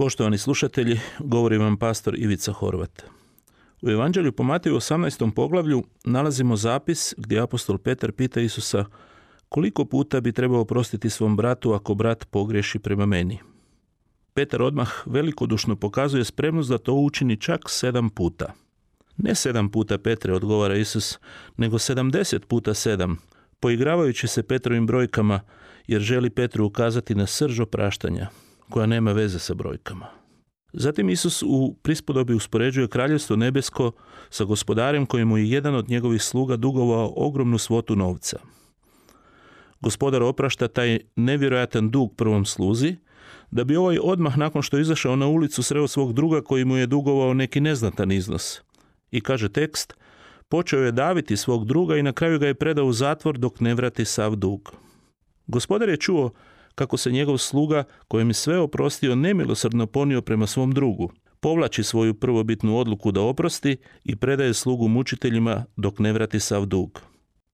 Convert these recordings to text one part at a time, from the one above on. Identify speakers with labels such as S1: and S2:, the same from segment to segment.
S1: Poštovani slušatelji, govori vam pastor Ivica Horvat. U Evanđelju po Mateju 18. poglavlju nalazimo zapis gdje apostol Petar pita Isusa koliko puta bi trebao prostiti svom bratu ako brat pogriješi prema meni. Petar odmah velikodušno pokazuje spremnost da to učini čak sedam puta. Ne sedam puta Petre, odgovara Isus, nego sedamdeset puta sedam, poigravajući se Petrovim brojkama, jer želi Petru ukazati na srž opraštanja, koja nema veze sa brojkama. Zatim Isus u prispodobi uspoređuje kraljevstvo nebesko sa gospodarem kojemu je jedan od njegovih sluga dugovao ogromnu svotu novca. Gospodar oprašta taj nevjerojatan dug prvom sluzi, da bi ovaj odmah nakon što je izašao na ulicu sreo svog druga koji mu je dugovao neki neznatan iznos. I kaže tekst, počeo je daviti svog druga i na kraju ga je predao u zatvor dok ne vrati sav dug. Gospodar je čuo kako se njegov sluga, kojem je sve oprostio, nemilosrdno ponio prema svom drugu. Povlači svoju prvobitnu odluku da oprosti i predaje slugu mučiteljima dok ne vrati sav dug.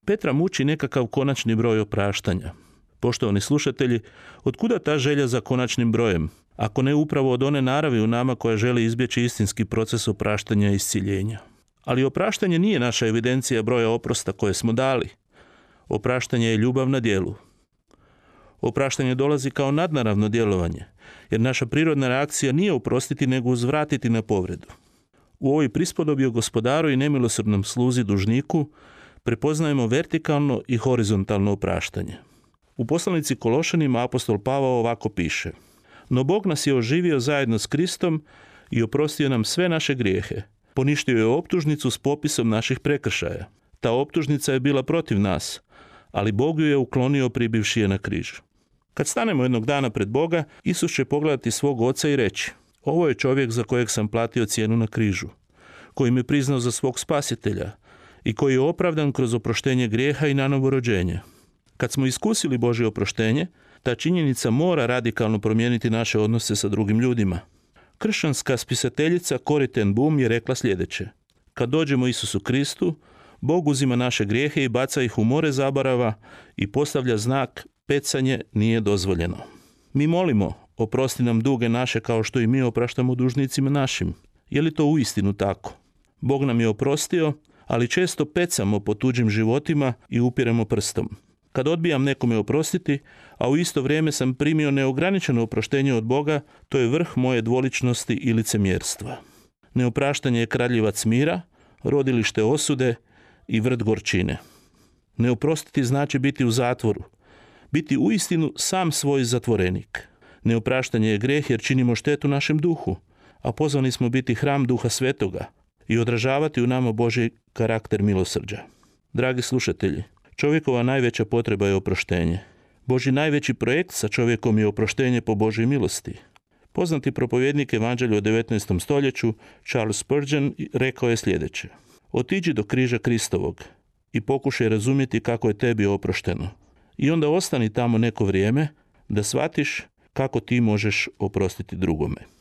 S1: Petra muči nekakav konačni broj opraštanja. Poštovani slušatelji, otkuda ta želja za konačnim brojem? Ako ne upravo od one naravi u nama koja želi izbjeći istinski proces opraštanja i isciljenja. Ali opraštanje nije naša evidencija broja oprosta koje smo dali. Opraštanje je ljubav na dijelu. Opraštanje dolazi kao nadnaravno djelovanje, jer naša prirodna reakcija nije oprostiti nego uzvratiti na povredu. U ovoj prispodobi o gospodaru i nemilosrdnom sluzi dužniku prepoznajemo vertikalno i horizontalno opraštanje. U poslanici Kološanima apostol Pavao ovako piše No Bog nas je oživio zajedno s Kristom i oprostio nam sve naše grijehe. Poništio je optužnicu s popisom naših prekršaja. Ta optužnica je bila protiv nas, ali Bog ju je uklonio pribivši je na križ. Kad stanemo jednog dana pred Boga, Isus će pogledati svog oca i reći Ovo je čovjek za kojeg sam platio cijenu na križu, koji me priznao za svog spasitelja i koji je opravdan kroz oproštenje grijeha i nanovo rođenje. Kad smo iskusili Božje oproštenje, ta činjenica mora radikalno promijeniti naše odnose sa drugim ljudima. Kršćanska spisateljica Corrie Boom je rekla sljedeće. Kad dođemo Isusu Kristu, Bog uzima naše grijehe i baca ih u more zabarava i postavlja znak pecanje nije dozvoljeno. Mi molimo, oprosti nam duge naše kao što i mi opraštamo dužnicima našim. Je li to uistinu tako? Bog nam je oprostio, ali često pecamo po tuđim životima i upiremo prstom. Kad odbijam nekome oprostiti, a u isto vrijeme sam primio neograničeno oproštenje od Boga, to je vrh moje dvoličnosti i licemjerstva. Neopraštanje je kraljivac mira, rodilište osude i vrt gorčine. Neoprostiti znači biti u zatvoru, biti uistinu sam svoj zatvorenik. Neopraštanje je greh jer činimo štetu našem duhu, a pozvani smo biti hram duha svetoga i odražavati u nama Boži karakter milosrđa. Dragi slušatelji, čovjekova najveća potreba je oproštenje. Boži najveći projekt sa čovjekom je oproštenje po Božoj milosti. Poznati propovjednik Evanđelja u 19. stoljeću Charles Spurgeon rekao je sljedeće. Otiđi do križa Kristovog i pokušaj razumjeti kako je tebi oprošteno i onda ostani tamo neko vrijeme da shvatiš kako ti možeš oprostiti drugome.